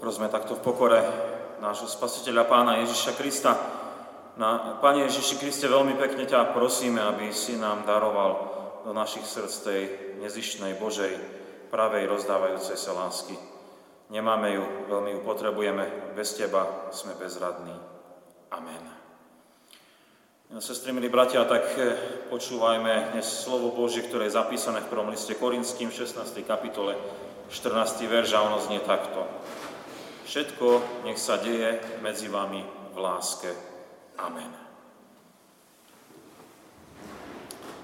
Prosme takto v pokore nášho spasiteľa pána Ježiša Krista. Na, Pane Ježiši Kriste, veľmi pekne ťa prosíme, aby si nám daroval do našich srdc tej nezišnej Božej, pravej, rozdávajúcej sa lásky. Nemáme ju, veľmi ju potrebujeme, bez Teba sme bezradní. Amen. Sestry, milí bratia, tak eh, počúvajme dnes slovo Božie, ktoré je zapísané v prvom liste Korinským 16. kapitole 14. verš a ono znie takto. Všetko nech sa deje medzi vami v láske. Amen.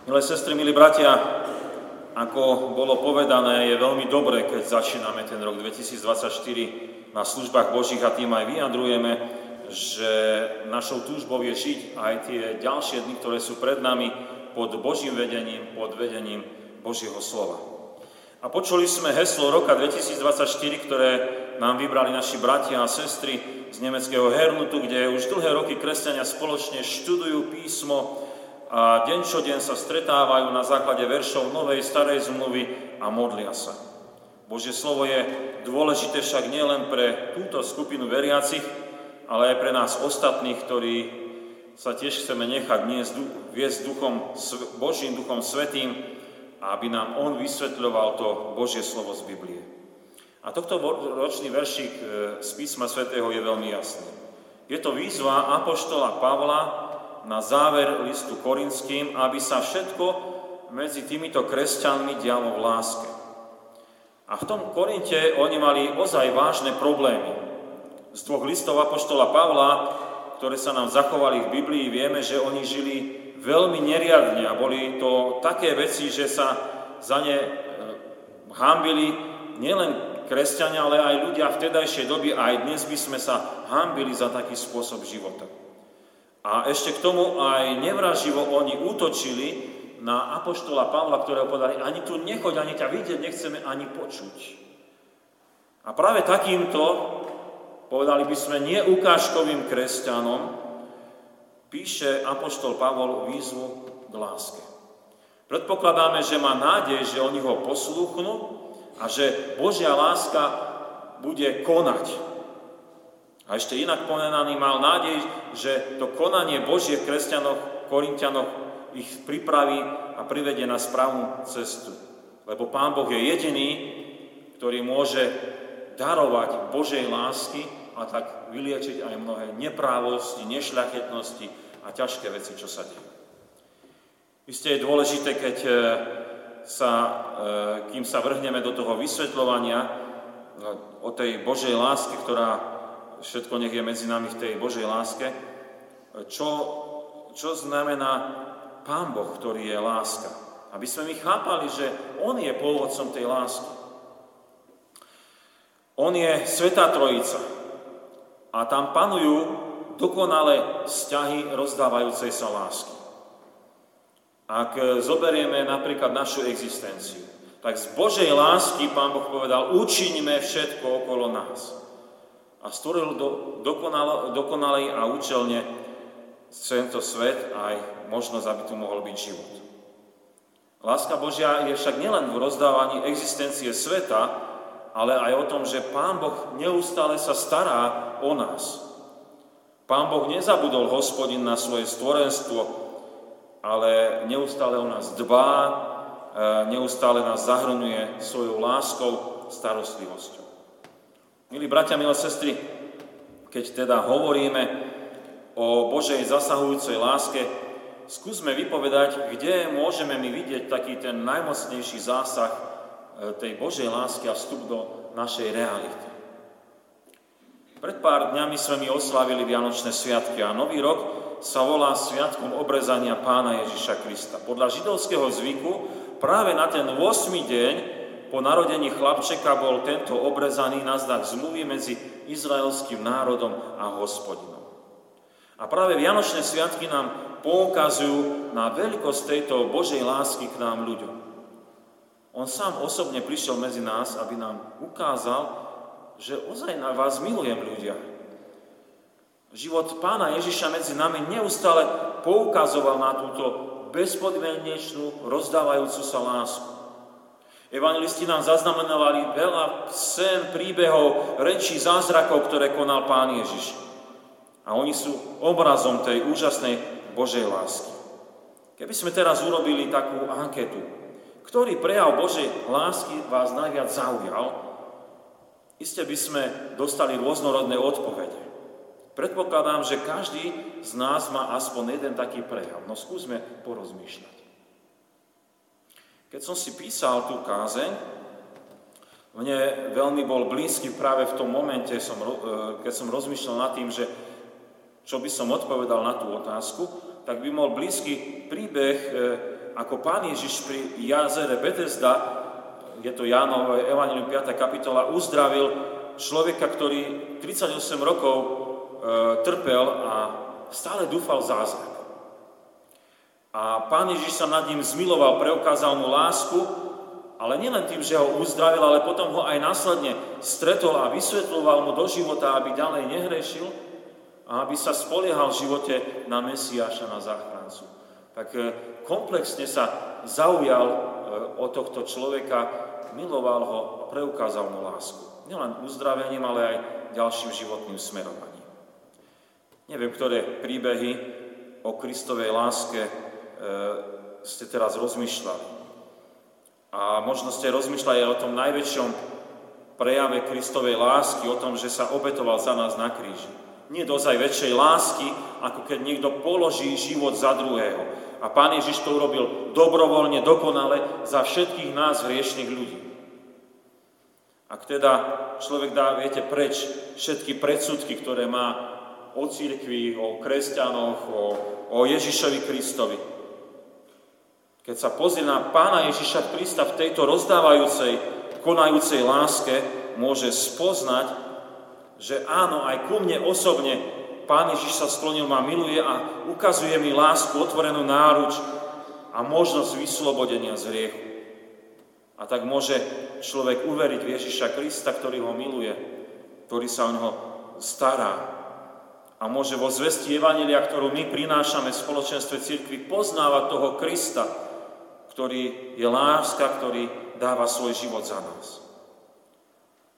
Milé sestry, milí bratia, ako bolo povedané, je veľmi dobré, keď začíname ten rok 2024 na službách Božích a tým aj vyjadrujeme, že našou túžbou je žiť aj tie ďalšie dny, ktoré sú pred nami pod Božím vedením, pod vedením Božieho slova. A počuli sme heslo roka 2024, ktoré nám vybrali naši bratia a sestry z nemeckého Hernutu, kde už dlhé roky kresťania spoločne študujú písmo a deň čo deň sa stretávajú na základe veršov Novej, Starej zmluvy a modlia sa. Božie slovo je dôležité však nielen pre túto skupinu veriacich, ale aj pre nás ostatných, ktorí sa tiež chceme nechať viesť duchom, Božím duchom svetým, aby nám on vysvetľoval to Božie slovo z Biblie. A tohto ročný veršik e, z písma svätého je veľmi jasný. Je to výzva Apoštola Pavla na záver listu Korinským, aby sa všetko medzi týmito kresťanmi dialo v láske. A v tom Korinte oni mali ozaj vážne problémy. Z dvoch listov Apoštola Pavla, ktoré sa nám zachovali v Biblii, vieme, že oni žili veľmi neriadne a boli to také veci, že sa za ne e, hambili nielen kresťania, ale aj ľudia v tedajšej doby, aj dnes by sme sa hambili za taký spôsob života. A ešte k tomu aj nevraživo oni útočili na apoštola Pavla, ktorého povedali, ani tu nechoď, ani ťa vidieť nechceme, ani počuť. A práve takýmto, povedali by sme, neukážkovým kresťanom, píše Apoštol Pavol výzvu k láske. Predpokladáme, že má nádej, že oni ho poslúchnu a že Božia láska bude konať. A ešte inak ponenaný mal nádej, že to konanie Božie v kresťanoch, ich pripraví a privedie na správnu cestu. Lebo Pán Boh je jediný, ktorý môže darovať Božej lásky a tak vyliečiť aj mnohé neprávosti, nešľachetnosti a ťažké veci, čo sa dejú. Isté je dôležité, keď e, sa, e, kým sa vrhneme do toho vysvetľovania e, o tej Božej láske, ktorá všetko nech je medzi nami v tej Božej láske, čo, čo znamená Pán Boh, ktorý je láska. Aby sme my chápali, že On je pôvodcom tej lásky. On je Svetá Trojica, a tam panujú dokonalé vzťahy rozdávajúcej sa lásky. Ak zoberieme napríklad našu existenciu, tak z Božej lásky Pán Boh povedal, učiňme všetko okolo nás. A stvoril do, dokonal, dokonalej a účelne tento svet aj možnosť, aby tu mohol byť život. Láska Božia je však nielen v rozdávaní existencie sveta, ale aj o tom, že Pán Boh neustále sa stará o nás. Pán Boh nezabudol hospodin na svoje stvorenstvo, ale neustále o nás dbá, e, neustále nás zahrnuje svojou láskou, starostlivosťou. Milí bratia, milé sestry, keď teda hovoríme o Božej zasahujúcej láske, skúsme vypovedať, kde môžeme my vidieť taký ten najmocnejší zásah E, tej Božej lásky a vstup do našej reality. Pred pár dňami sme mi oslavili Vianočné sviatky a Nový rok sa volá Sviatkom obrezania Pána Ježiša Krista. Podľa židovského zvyku práve na ten 8. deň po narodení chlapčeka bol tento obrezaný na znak zmluvy medzi izraelským národom a hospodinom. A práve Vianočné sviatky nám poukazujú na veľkosť tejto Božej lásky k nám ľuďom. On sám osobne prišiel medzi nás, aby nám ukázal, že ozaj na vás milujem ľudia. Život pána Ježiša medzi nami neustále poukazoval na túto bezpodmienečnú, rozdávajúcu sa lásku. Evangelisti nám zaznamenávali veľa sen, príbehov, rečí, zázrakov, ktoré konal Pán Ježiš. A oni sú obrazom tej úžasnej Božej lásky. Keby sme teraz urobili takú anketu, ktorý prejav Božej lásky vás najviac zaujal, iste by sme dostali rôznorodné odpovede. Predpokladám, že každý z nás má aspoň jeden taký prejav. No skúsme porozmýšľať. Keď som si písal tú kázeň, mne veľmi bol blízky práve v tom momente, e, keď som rozmýšľal nad tým, že čo by som odpovedal na tú otázku, tak by bol blízky príbeh, e, ako pán Ježiš pri jazere Betesda, je to Jánov Evangelium 5. kapitola, uzdravil človeka, ktorý 38 rokov trpel a stále dúfal zázrak. A pán Ježiš sa nad ním zmiloval, preukázal mu lásku, ale nielen tým, že ho uzdravil, ale potom ho aj následne stretol a vysvetloval mu do života, aby ďalej nehrešil, a aby sa spoliehal v živote na Mesiáša, na záchrancu. Tak e, komplexne sa zaujal e, o tohto človeka, miloval ho a preukázal mu lásku. Nielen uzdravením, ale aj ďalším životným smerovaním. Neviem, ktoré príbehy o Kristovej láske e, ste teraz rozmýšľali. A možno ste rozmýšľali o tom najväčšom prejave Kristovej lásky, o tom, že sa obetoval za nás na kríži nie dozaj väčšej lásky, ako keď niekto položí život za druhého. A Pán Ježiš to urobil dobrovoľne, dokonale za všetkých nás hriešných ľudí. Ak teda človek dá, viete, preč všetky predsudky, ktoré má o církvi, o kresťanoch, o, o Ježišovi Kristovi. Keď sa pozrie na Pána Ježiša Krista v tejto rozdávajúcej, konajúcej láske, môže spoznať, že áno, aj ku mne osobne Pán Ježiš sa sklonil, ma miluje a ukazuje mi lásku, otvorenú náruč a možnosť vyslobodenia z hriechu. A tak môže človek uveriť v Ježiša Krista, ktorý ho miluje, ktorý sa o neho stará. A môže vo zvesti Evangelia, ktorú my prinášame v spoločenstve církvy, poznávať toho Krista, ktorý je láska, ktorý dáva svoj život za nás.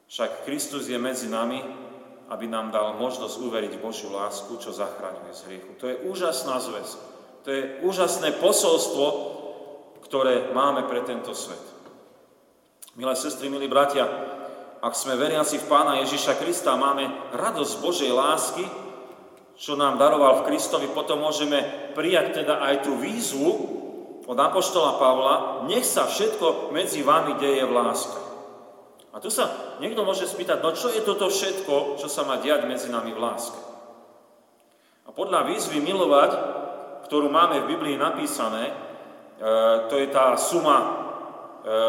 Však Kristus je medzi nami aby nám dal možnosť uveriť Božiu lásku, čo zachraňuje z hriechu. To je úžasná zväz. To je úžasné posolstvo, ktoré máme pre tento svet. Milé sestry, milí bratia, ak sme veriaci v Pána Ježiša Krista máme radosť Božej lásky, čo nám daroval v Kristovi, potom môžeme prijať teda aj tú výzvu od Apoštola Pavla, nech sa všetko medzi vami deje v láske. A tu sa niekto môže spýtať, no čo je toto všetko, čo sa má diať medzi nami v láske? A podľa výzvy milovať, ktorú máme v Biblii napísané, e, to je tá suma e,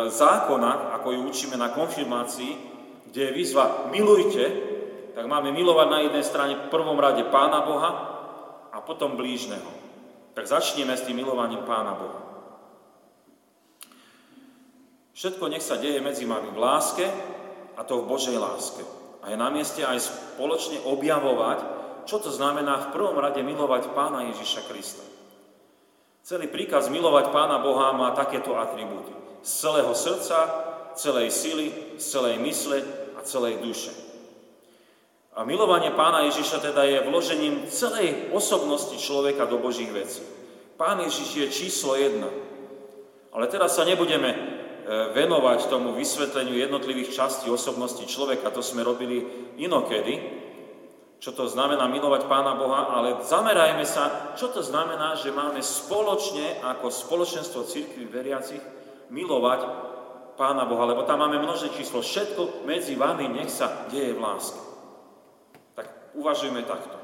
zákona, ako ju učíme na konfirmácii, kde je výzva milujte, tak máme milovať na jednej strane v prvom rade Pána Boha a potom blížneho. Tak začneme s tým milovaním Pána Boha. Všetko nech sa deje medzi vami v láske a to v Božej láske. A je na mieste aj spoločne objavovať, čo to znamená v prvom rade milovať Pána Ježiša Krista. Celý príkaz milovať Pána Boha má takéto atribúty. Z celého srdca, celej sily, celej mysle a celej duše. A milovanie Pána Ježiša teda je vložením celej osobnosti človeka do Božích vecí. Pán Ježiš je číslo jedna. Ale teraz sa nebudeme E, venovať tomu vysvetleniu jednotlivých častí osobnosti človeka. To sme robili inokedy, čo to znamená milovať Pána Boha, ale zamerajme sa, čo to znamená, že máme spoločne ako spoločenstvo církvy veriacich milovať Pána Boha, lebo tam máme množné číslo. Všetko medzi vami nech sa deje v láske. Uvažujme takto.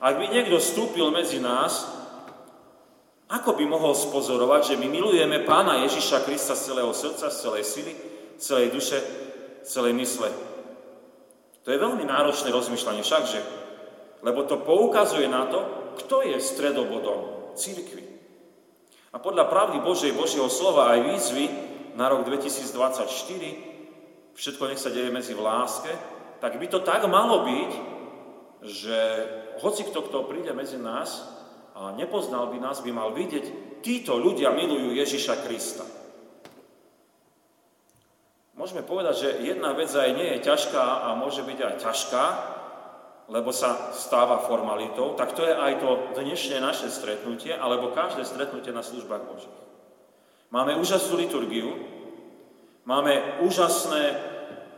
Ak by niekto vstúpil medzi nás ako by mohol spozorovať, že my milujeme Pána Ježiša Krista z celého srdca, z celej sily, z celej duše, z celej mysle? To je veľmi náročné rozmýšľanie všakže, lebo to poukazuje na to, kto je stredobodom církvy. A podľa pravdy Božej, Božieho slova aj výzvy na rok 2024, všetko nech sa deje medzi v láske, tak by to tak malo byť, že hoci kto, kto príde medzi nás, a nepoznal by nás, by mal vidieť, títo ľudia milujú Ježiša Krista. môžeme povedať, že jedna vec aj nie je ťažká a môže byť aj ťažká, lebo sa stáva formalitou, tak to je aj to dnešné naše stretnutie, alebo každé stretnutie na službách Božích. Máme úžasnú liturgiu, máme úžasné,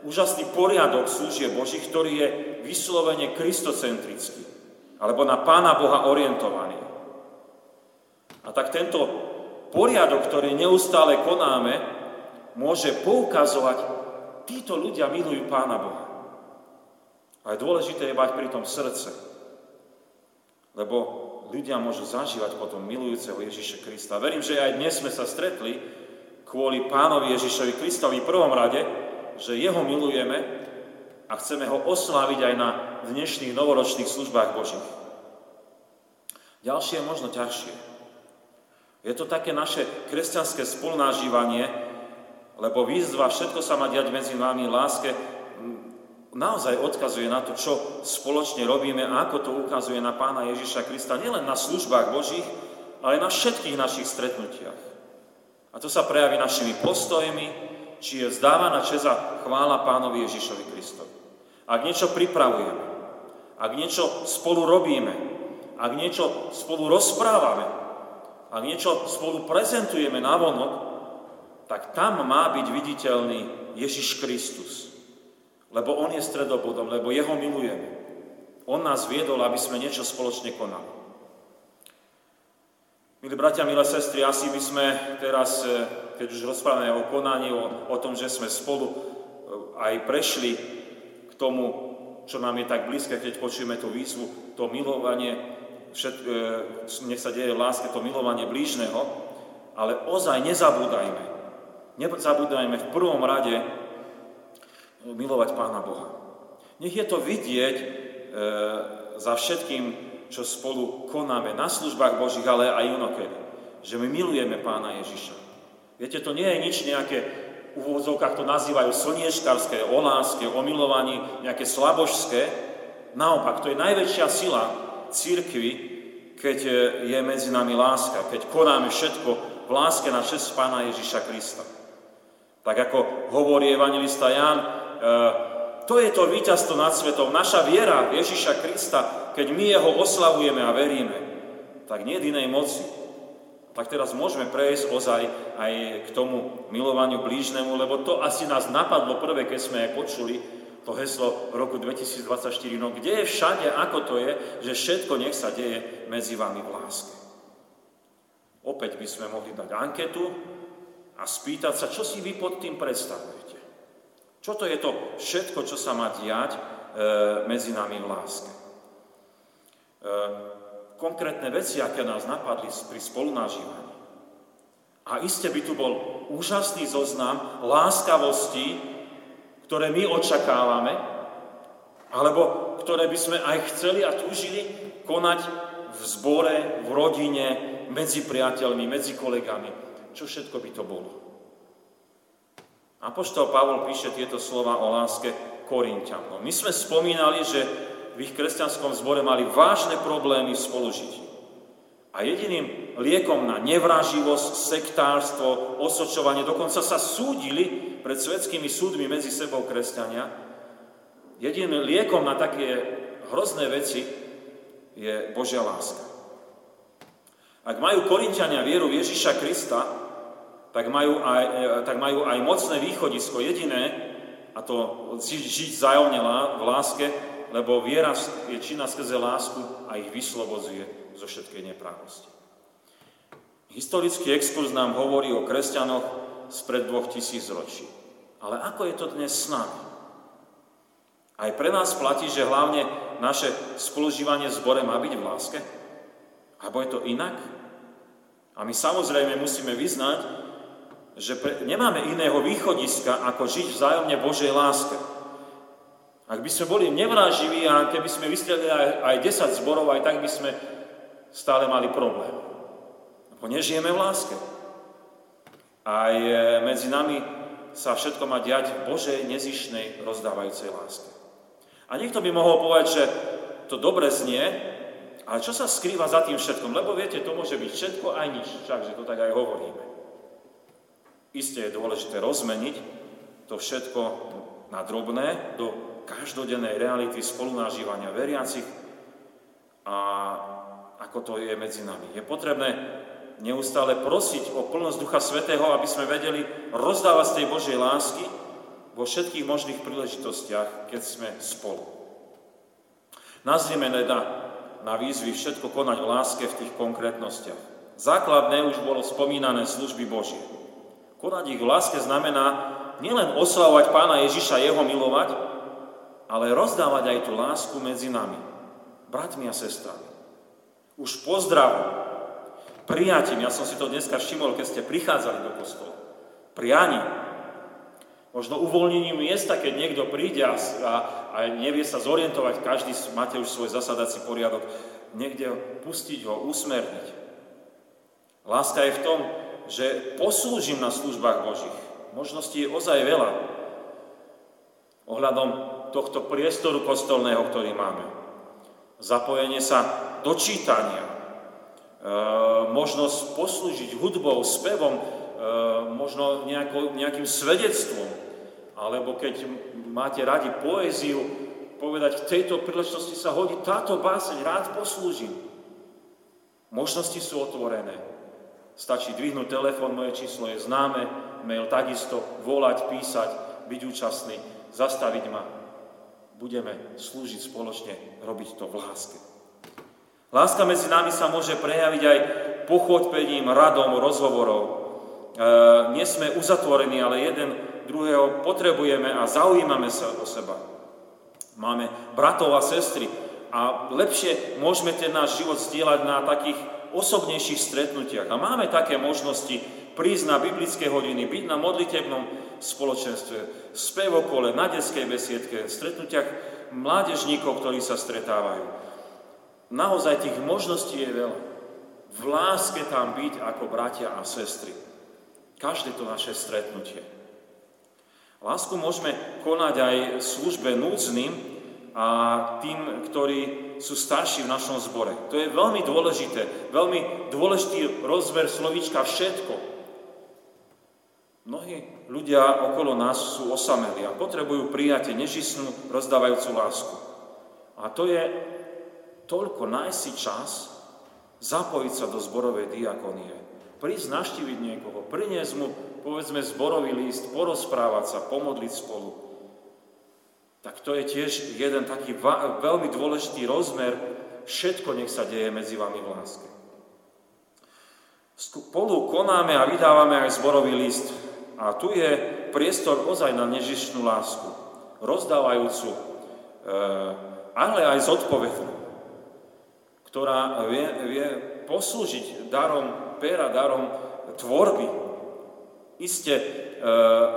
úžasný poriadok služieb Božích, ktorý je vyslovene kristocentrický, alebo na Pána Boha orientovaný. A tak tento poriadok, ktorý neustále konáme, môže poukazovať, títo ľudia milujú Pána Boha. A je dôležité je mať pri tom srdce, lebo ľudia môžu zažívať potom milujúceho Ježiša Krista. Verím, že aj dnes sme sa stretli kvôli pánovi Ježišovi Kristovi v prvom rade, že jeho milujeme a chceme ho osláviť aj na dnešných novoročných službách Božích. Ďalšie je možno ťažšie. Je to také naše kresťanské spolnážívanie, lebo výzva všetko sa má diať medzi nami láske naozaj odkazuje na to, čo spoločne robíme a ako to ukazuje na pána Ježiša Krista nielen na službách Božích, ale na všetkých našich stretnutiach. A to sa prejaví našimi postojmi, či je vzdávaná čeza chvála pánovi Ježišovi Kristovi. Ak niečo pripravujeme, ak niečo spolu robíme, ak niečo spolu rozprávame, ak niečo spolu prezentujeme na vonok, tak tam má byť viditeľný Ježiš Kristus. Lebo On je stredobodom, lebo Jeho milujeme. On nás viedol, aby sme niečo spoločne konali. Milí bratia, milé sestry, asi by sme teraz, e, keď už rozprávame o konaní, o, o tom, že sme spolu e, aj prešli tomu, čo nám je tak blízke, keď počujeme tú výzvu, to milovanie, všet, e, nech sa deje v láske, to milovanie blížneho, ale ozaj nezabúdajme. Nezabúdajme v prvom rade milovať Pána Boha. Nech je to vidieť e, za všetkým, čo spolu konáme na službách Božích, ale aj inokedy. Že my milujeme Pána Ježiša. Viete, to nie je nič nejaké, v úvodzovkách to nazývajú slniečkarské, o láske, o milovaní, nejaké slabožské. Naopak, to je najväčšia sila církvy, keď je medzi nami láska, keď konáme všetko v láske na čest Pána Ježiša Krista. Tak ako hovorí evangelista Ján, Eh, to je to víťazstvo nad svetom. Naša viera v Ježiša Krista, keď my jeho oslavujeme a veríme, tak nie je inej moci. Tak teraz môžeme prejsť ozaj aj k tomu milovaniu blížnemu, lebo to asi nás napadlo prvé, keď sme aj počuli to heslo v roku 2024. No kde je všade, ako to je, že všetko nech sa deje medzi vami v láske. Opäť by sme mohli dať anketu a spýtať sa, čo si vy pod tým predstavujete. Čo to je to všetko, čo sa má diať e, medzi nami v láske? E, konkrétne veci, aké nás napadli pri spolunažívaní. A iste by tu bol úžasný zoznam láskavosti, ktoré my očakávame, alebo ktoré by sme aj chceli a túžili konať v zbore, v rodine, medzi priateľmi, medzi kolegami. Čo všetko by to bolo? Apoštol Pavol píše tieto slova o láske Korintianom. My sme spomínali, že v ich kresťanskom zbore mali vážne problémy v spolužití. A jediným liekom na nevraživosť, sektárstvo, osočovanie, dokonca sa súdili pred svetskými súdmi medzi sebou kresťania, jediným liekom na také hrozné veci je Božia láska. Ak majú Korintiania vieru v Ježiša Krista, tak majú aj, e, tak majú aj mocné východisko jediné, a to žiť zájomne v láske, lebo viera je činná skrze lásku a ich vyslobodzuje zo všetkej neprávosti. Historický exkurs nám hovorí o kresťanoch spred dvoch tisíc ročí. Ale ako je to dnes s nami? Aj pre nás platí, že hlavne naše spolužívanie v zbore má byť v láske? Alebo je to inak? A my samozrejme musíme vyznať, že pre, nemáme iného východiska, ako žiť vzájomne Božej láske. Ak by sme boli nevráživí a keby sme vystrelili aj, aj 10 zborov, aj tak by sme stále mali problém. Lebo nežijeme v láske. Aj e, medzi nami sa všetko má diať v Božej nezišnej rozdávajúcej láske. A niekto by mohol povedať, že to dobre znie, ale čo sa skrýva za tým všetkom? Lebo viete, to môže byť všetko aj nič, však, že to tak aj hovoríme. Isté je dôležité rozmeniť to to všetko na drobné, do každodennej reality spolunažívania veriacich a ako to je medzi nami. Je potrebné neustále prosiť o plnosť Ducha Svetého, aby sme vedeli rozdávať z tej Božej lásky vo všetkých možných príležitostiach, keď sme spolu. Nazrieme teda na výzvy všetko konať v láske v tých konkrétnostiach. Základné už bolo spomínané služby Božie. Konať ich v láske znamená nielen oslavovať pána Ježiša, jeho milovať, ale rozdávať aj tú lásku medzi nami, bratmi a sestrami. Už pozdravom, prijatím, ja som si to dneska všimol, keď ste prichádzali do kostola, prianím, možno uvoľnením miesta, keď niekto príde a, a, a nevie sa zorientovať, každý máte už svoj zasadací poriadok, niekde pustiť ho, usmerniť. Láska je v tom, že poslúžim na službách Božích. Možností je ozaj veľa ohľadom tohto priestoru kostolného, ktorý máme. Zapojenie sa do čítania, e, možnosť poslúžiť hudbou, spevom, e, možno nejako, nejakým svedectvom, alebo keď máte radi poéziu, povedať, v tejto príležitosti sa hodí táto báseň, rád poslúžim. Možnosti sú otvorené. Stačí dvihnúť telefón, moje číslo je známe, mail takisto, volať, písať, byť účastný, zastaviť ma. Budeme slúžiť spoločne, robiť to v láske. Láska medzi nami sa môže prejaviť aj pochodpením, radom, rozhovorov. E, nie sme uzatvorení, ale jeden druhého potrebujeme a zaujímame sa o seba. Máme bratov a sestry a lepšie môžeme ten náš život zdieľať na takých osobnejších stretnutiach. A máme také možnosti prísť na biblické hodiny, byť na modlitebnom spoločenstve, spev okole, na detskej besiedke, stretnutiach mládežníkov, ktorí sa stretávajú. Naozaj tých možností je veľa. V láske tam byť ako bratia a sestry. Každé to naše stretnutie. Lásku môžeme konať aj v službe núdznym a tým, ktorí sú starší v našom zbore. To je veľmi dôležité, veľmi dôležitý rozmer slovíčka všetko. Mnohí ľudia okolo nás sú osamelí a potrebujú prijať nežisnú, rozdávajúcu lásku. A to je toľko nájsť si čas, zapojiť sa do zborovej diakonie, prísť naštíviť niekoho, priniesť mu, povedzme, zborový list, porozprávať sa, pomodliť spolu. Tak to je tiež jeden taký veľmi dôležitý rozmer, všetko nech sa deje medzi vami v láske. Spolu konáme a vydávame aj zborový list, a tu je priestor ozaj na nežišnú lásku, rozdávajúcu, e, ale aj zodpovednú, ktorá vie, vie poslúžiť darom pera, darom tvorby. Isté e,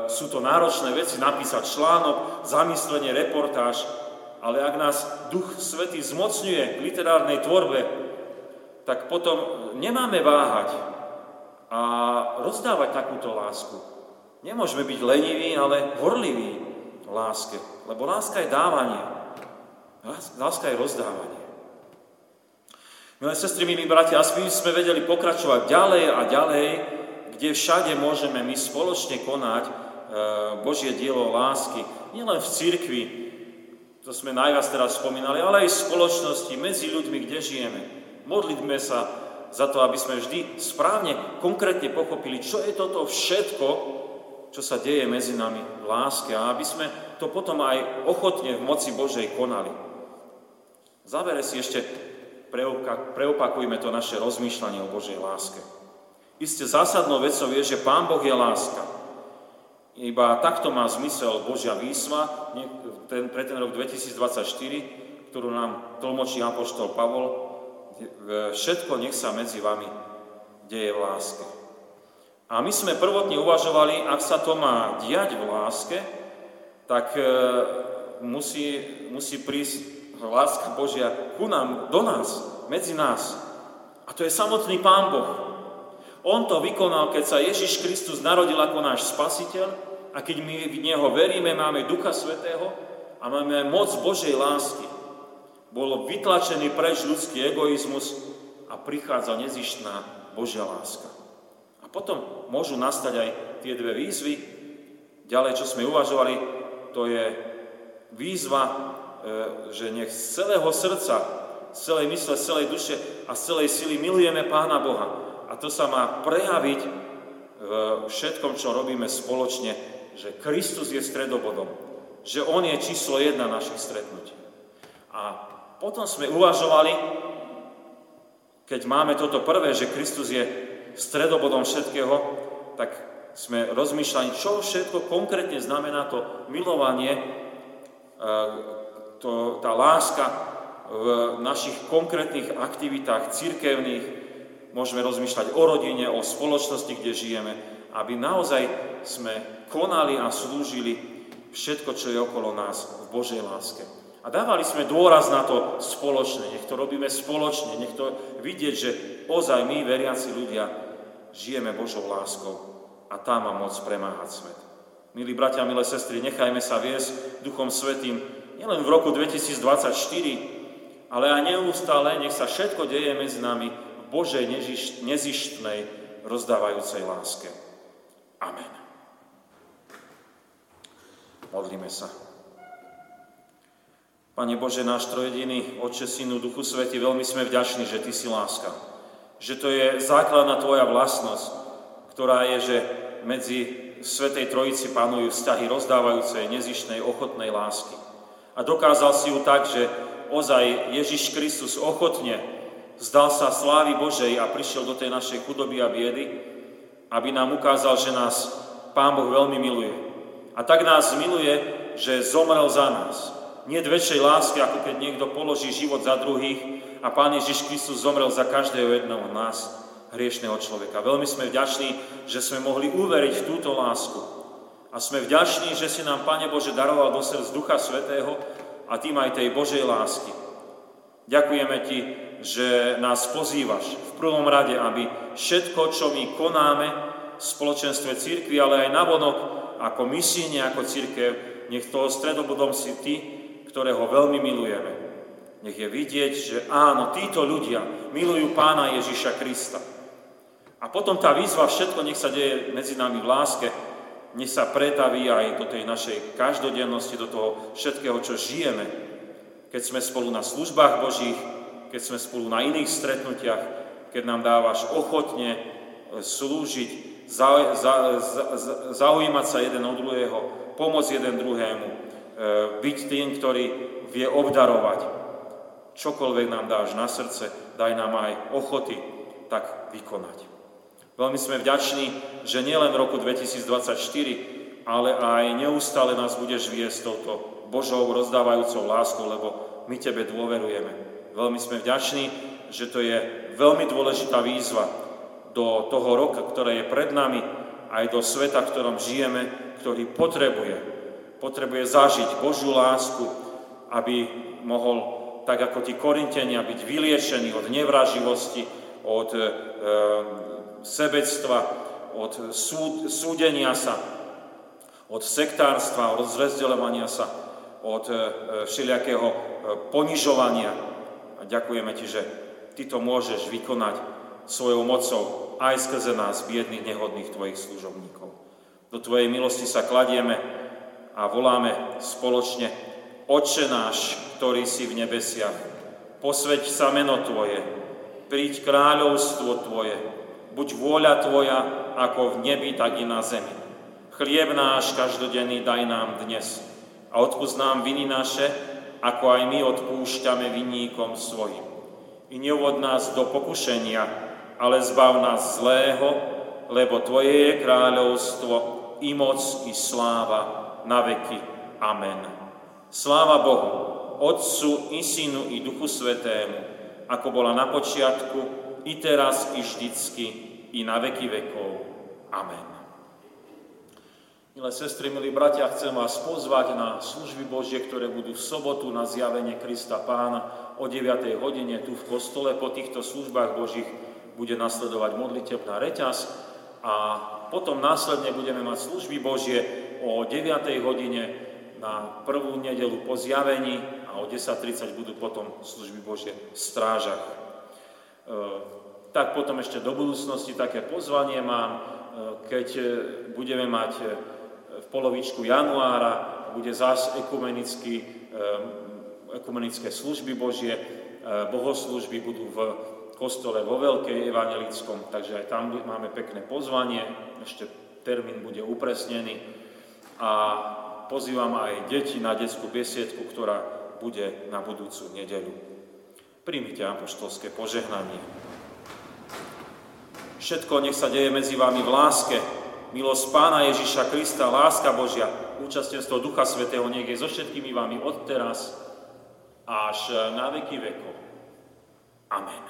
sú to náročné veci, napísať článok, zamyslenie, reportáž, ale ak nás Duch Svetý zmocňuje k literárnej tvorbe, tak potom nemáme váhať a rozdávať takúto lásku. Nemôžeme byť leniví, ale horliví v láske. Lebo láska je dávanie. Láska je rozdávanie. Milé sestry, milí bratia, aspoň sme vedeli pokračovať ďalej a ďalej, kde všade môžeme my spoločne konať e, Božie dielo lásky. Nielen v cirkvi, to sme najviac teraz spomínali, ale aj v spoločnosti, medzi ľuďmi, kde žijeme. Modlitme sa za to, aby sme vždy správne, konkrétne pochopili, čo je toto všetko, čo sa deje medzi nami v láske a aby sme to potom aj ochotne v moci Božej konali. V závere si ešte preopakujme to naše rozmýšľanie o Božej láske. Isté zásadnou vecou je, že Pán Boh je láska. Iba takto má zmysel Božia výsma ten, pre ten rok 2024, ktorú nám tlmočí Apoštol Pavol. Všetko nech sa medzi vami deje v láske. A my sme prvotne uvažovali, ak sa to má diať v láske, tak e, musí, musí prísť láska Božia ku nám, do nás, medzi nás. A to je samotný Pán Boh. On to vykonal, keď sa Ježiš Kristus narodil ako náš spasiteľ a keď my v Neho veríme, máme Ducha Svetého a máme moc Božej lásky. Bol vytlačený preč ľudský egoizmus a prichádza nezištná Božia láska. A potom môžu nastať aj tie dve výzvy, Ďalej, čo sme uvažovali, to je výzva, e, že nech z celého srdca, z celej mysle, z celej duše a z celej sily milujeme Pána Boha. A to sa má prejaviť v všetkom, čo robíme spoločne, že Kristus je stredobodom, že On je číslo jedna našich stretnutí. A potom sme uvažovali, keď máme toto prvé, že Kristus je stredobodom všetkého, tak sme rozmýšľali, čo všetko konkrétne znamená to milovanie, e, to, tá láska v našich konkrétnych aktivitách církevných. Môžeme rozmýšľať o rodine, o spoločnosti, kde žijeme, aby naozaj sme konali a slúžili všetko, čo je okolo nás v Božej láske. A dávali sme dôraz na to spoločne, nech to robíme spoločne, nech to vidieť, že ozaj my, veriaci ľudia, žijeme Božou láskou a tá má moc premáhať svet. Milí bratia, milé sestry, nechajme sa viesť Duchom Svetým nielen v roku 2024, ale aj neustále, nech sa všetko deje medzi nami v Božej nezištnej, rozdávajúcej láske. Amen. Modlíme sa. Pane Bože, náš trojediný, Otče, Synu, Duchu Svety, veľmi sme vďační, že Ty si láska. Že to je základná Tvoja vlastnosť, ktorá je, že medzi Svetej Trojici panujú vzťahy rozdávajúcej, nezišnej, ochotnej lásky. A dokázal si ju tak, že ozaj Ježiš Kristus ochotne zdal sa slávy Božej a prišiel do tej našej chudoby a biedy, aby nám ukázal, že nás Pán Boh veľmi miluje. A tak nás miluje, že zomrel za nás. Nie väčšej lásky, ako keď niekto položí život za druhých a Pán Ježiš Kristus zomrel za každého jedného nás hriešného človeka. Veľmi sme vďační, že sme mohli uveriť v túto lásku. A sme vďační, že si nám, Pane Bože, daroval do srdc Ducha Svetého a tým aj tej Božej lásky. Ďakujeme Ti, že nás pozývaš v prvom rade, aby všetko, čo my konáme v spoločenstve církvy, ale aj navonok, ako misíne, ako církev, nech toho stredobodom si Ty, ktorého veľmi milujeme. Nech je vidieť, že áno, títo ľudia milujú Pána Ježiša Krista. A potom tá výzva, všetko nech sa deje medzi nami v láske, nech sa pretaví aj do tej našej každodennosti, do toho všetkého, čo žijeme. Keď sme spolu na službách Božích, keď sme spolu na iných stretnutiach, keď nám dávaš ochotne e, slúžiť, za, za, za, zaujímať sa jeden od druhého, pomôcť jeden druhému, byť tým, ktorý vie obdarovať. Čokoľvek nám dáš na srdce, daj nám aj ochoty tak vykonať. Veľmi sme vďační, že nielen v roku 2024, ale aj neustále nás budeš viesť touto Božou rozdávajúcou láskou, lebo my Tebe dôverujeme. Veľmi sme vďační, že to je veľmi dôležitá výzva do toho roka, ktoré je pred nami, aj do sveta, v ktorom žijeme, ktorý potrebuje, potrebuje zažiť Božiu lásku, aby mohol, tak ako tí korintenia, byť vyliešený od nevraživosti, od e, sebectva, od súd, súdenia sa, od sektárstva, od zrezdeľovania sa, od e, všelijakého e, ponižovania. A ďakujeme Ti, že Ty to môžeš vykonať svojou mocou aj skrze nás, biedných, nehodných Tvojich služobníkov. Do Tvojej milosti sa kladieme a voláme spoločne Oče náš, ktorý si v nebesiach, posveď sa meno Tvoje, príď kráľovstvo Tvoje, buď vôľa Tvoja, ako v nebi, tak i na zemi. Chlieb náš každodenný daj nám dnes a odpúsť nám viny naše, ako aj my odpúšťame vinníkom svojim. I neuvod nás do pokušenia, ale zbav nás zlého, lebo Tvoje je kráľovstvo, i moc, i sláva, na veky. Amen. Sláva Bohu, Otcu, i Synu, i Duchu Svetému, ako bola na počiatku, i teraz, i vždycky, i na veky vekov. Amen. Milé sestry, milí bratia, chcem vás pozvať na služby Božie, ktoré budú v sobotu na zjavenie Krista Pána o 9. hodine tu v kostole. Po týchto službách Božích bude nasledovať modlitebná reťaz a potom následne budeme mať služby Božie o 9. hodine na prvú nedelu po zjavení a o 10.30 budú potom služby Božie v strážach. E, tak potom ešte do budúcnosti také pozvanie mám, e, keď e, budeme mať v polovičku januára bude zás ekumenický, ekumenické služby Božie, bohoslužby budú v kostole vo Veľkej evangelickom, takže aj tam máme pekné pozvanie, ešte termín bude upresnený a pozývam aj deti na detskú besiedku, ktorá bude na budúcu nedeľu. Príjmite apoštolské požehnanie. Všetko nech sa deje medzi vami v láske, milosť Pána Ježiša Krista, láska Božia, účastenstvo Ducha Svetého nech je so všetkými vami od teraz až na veky vekov. Amen.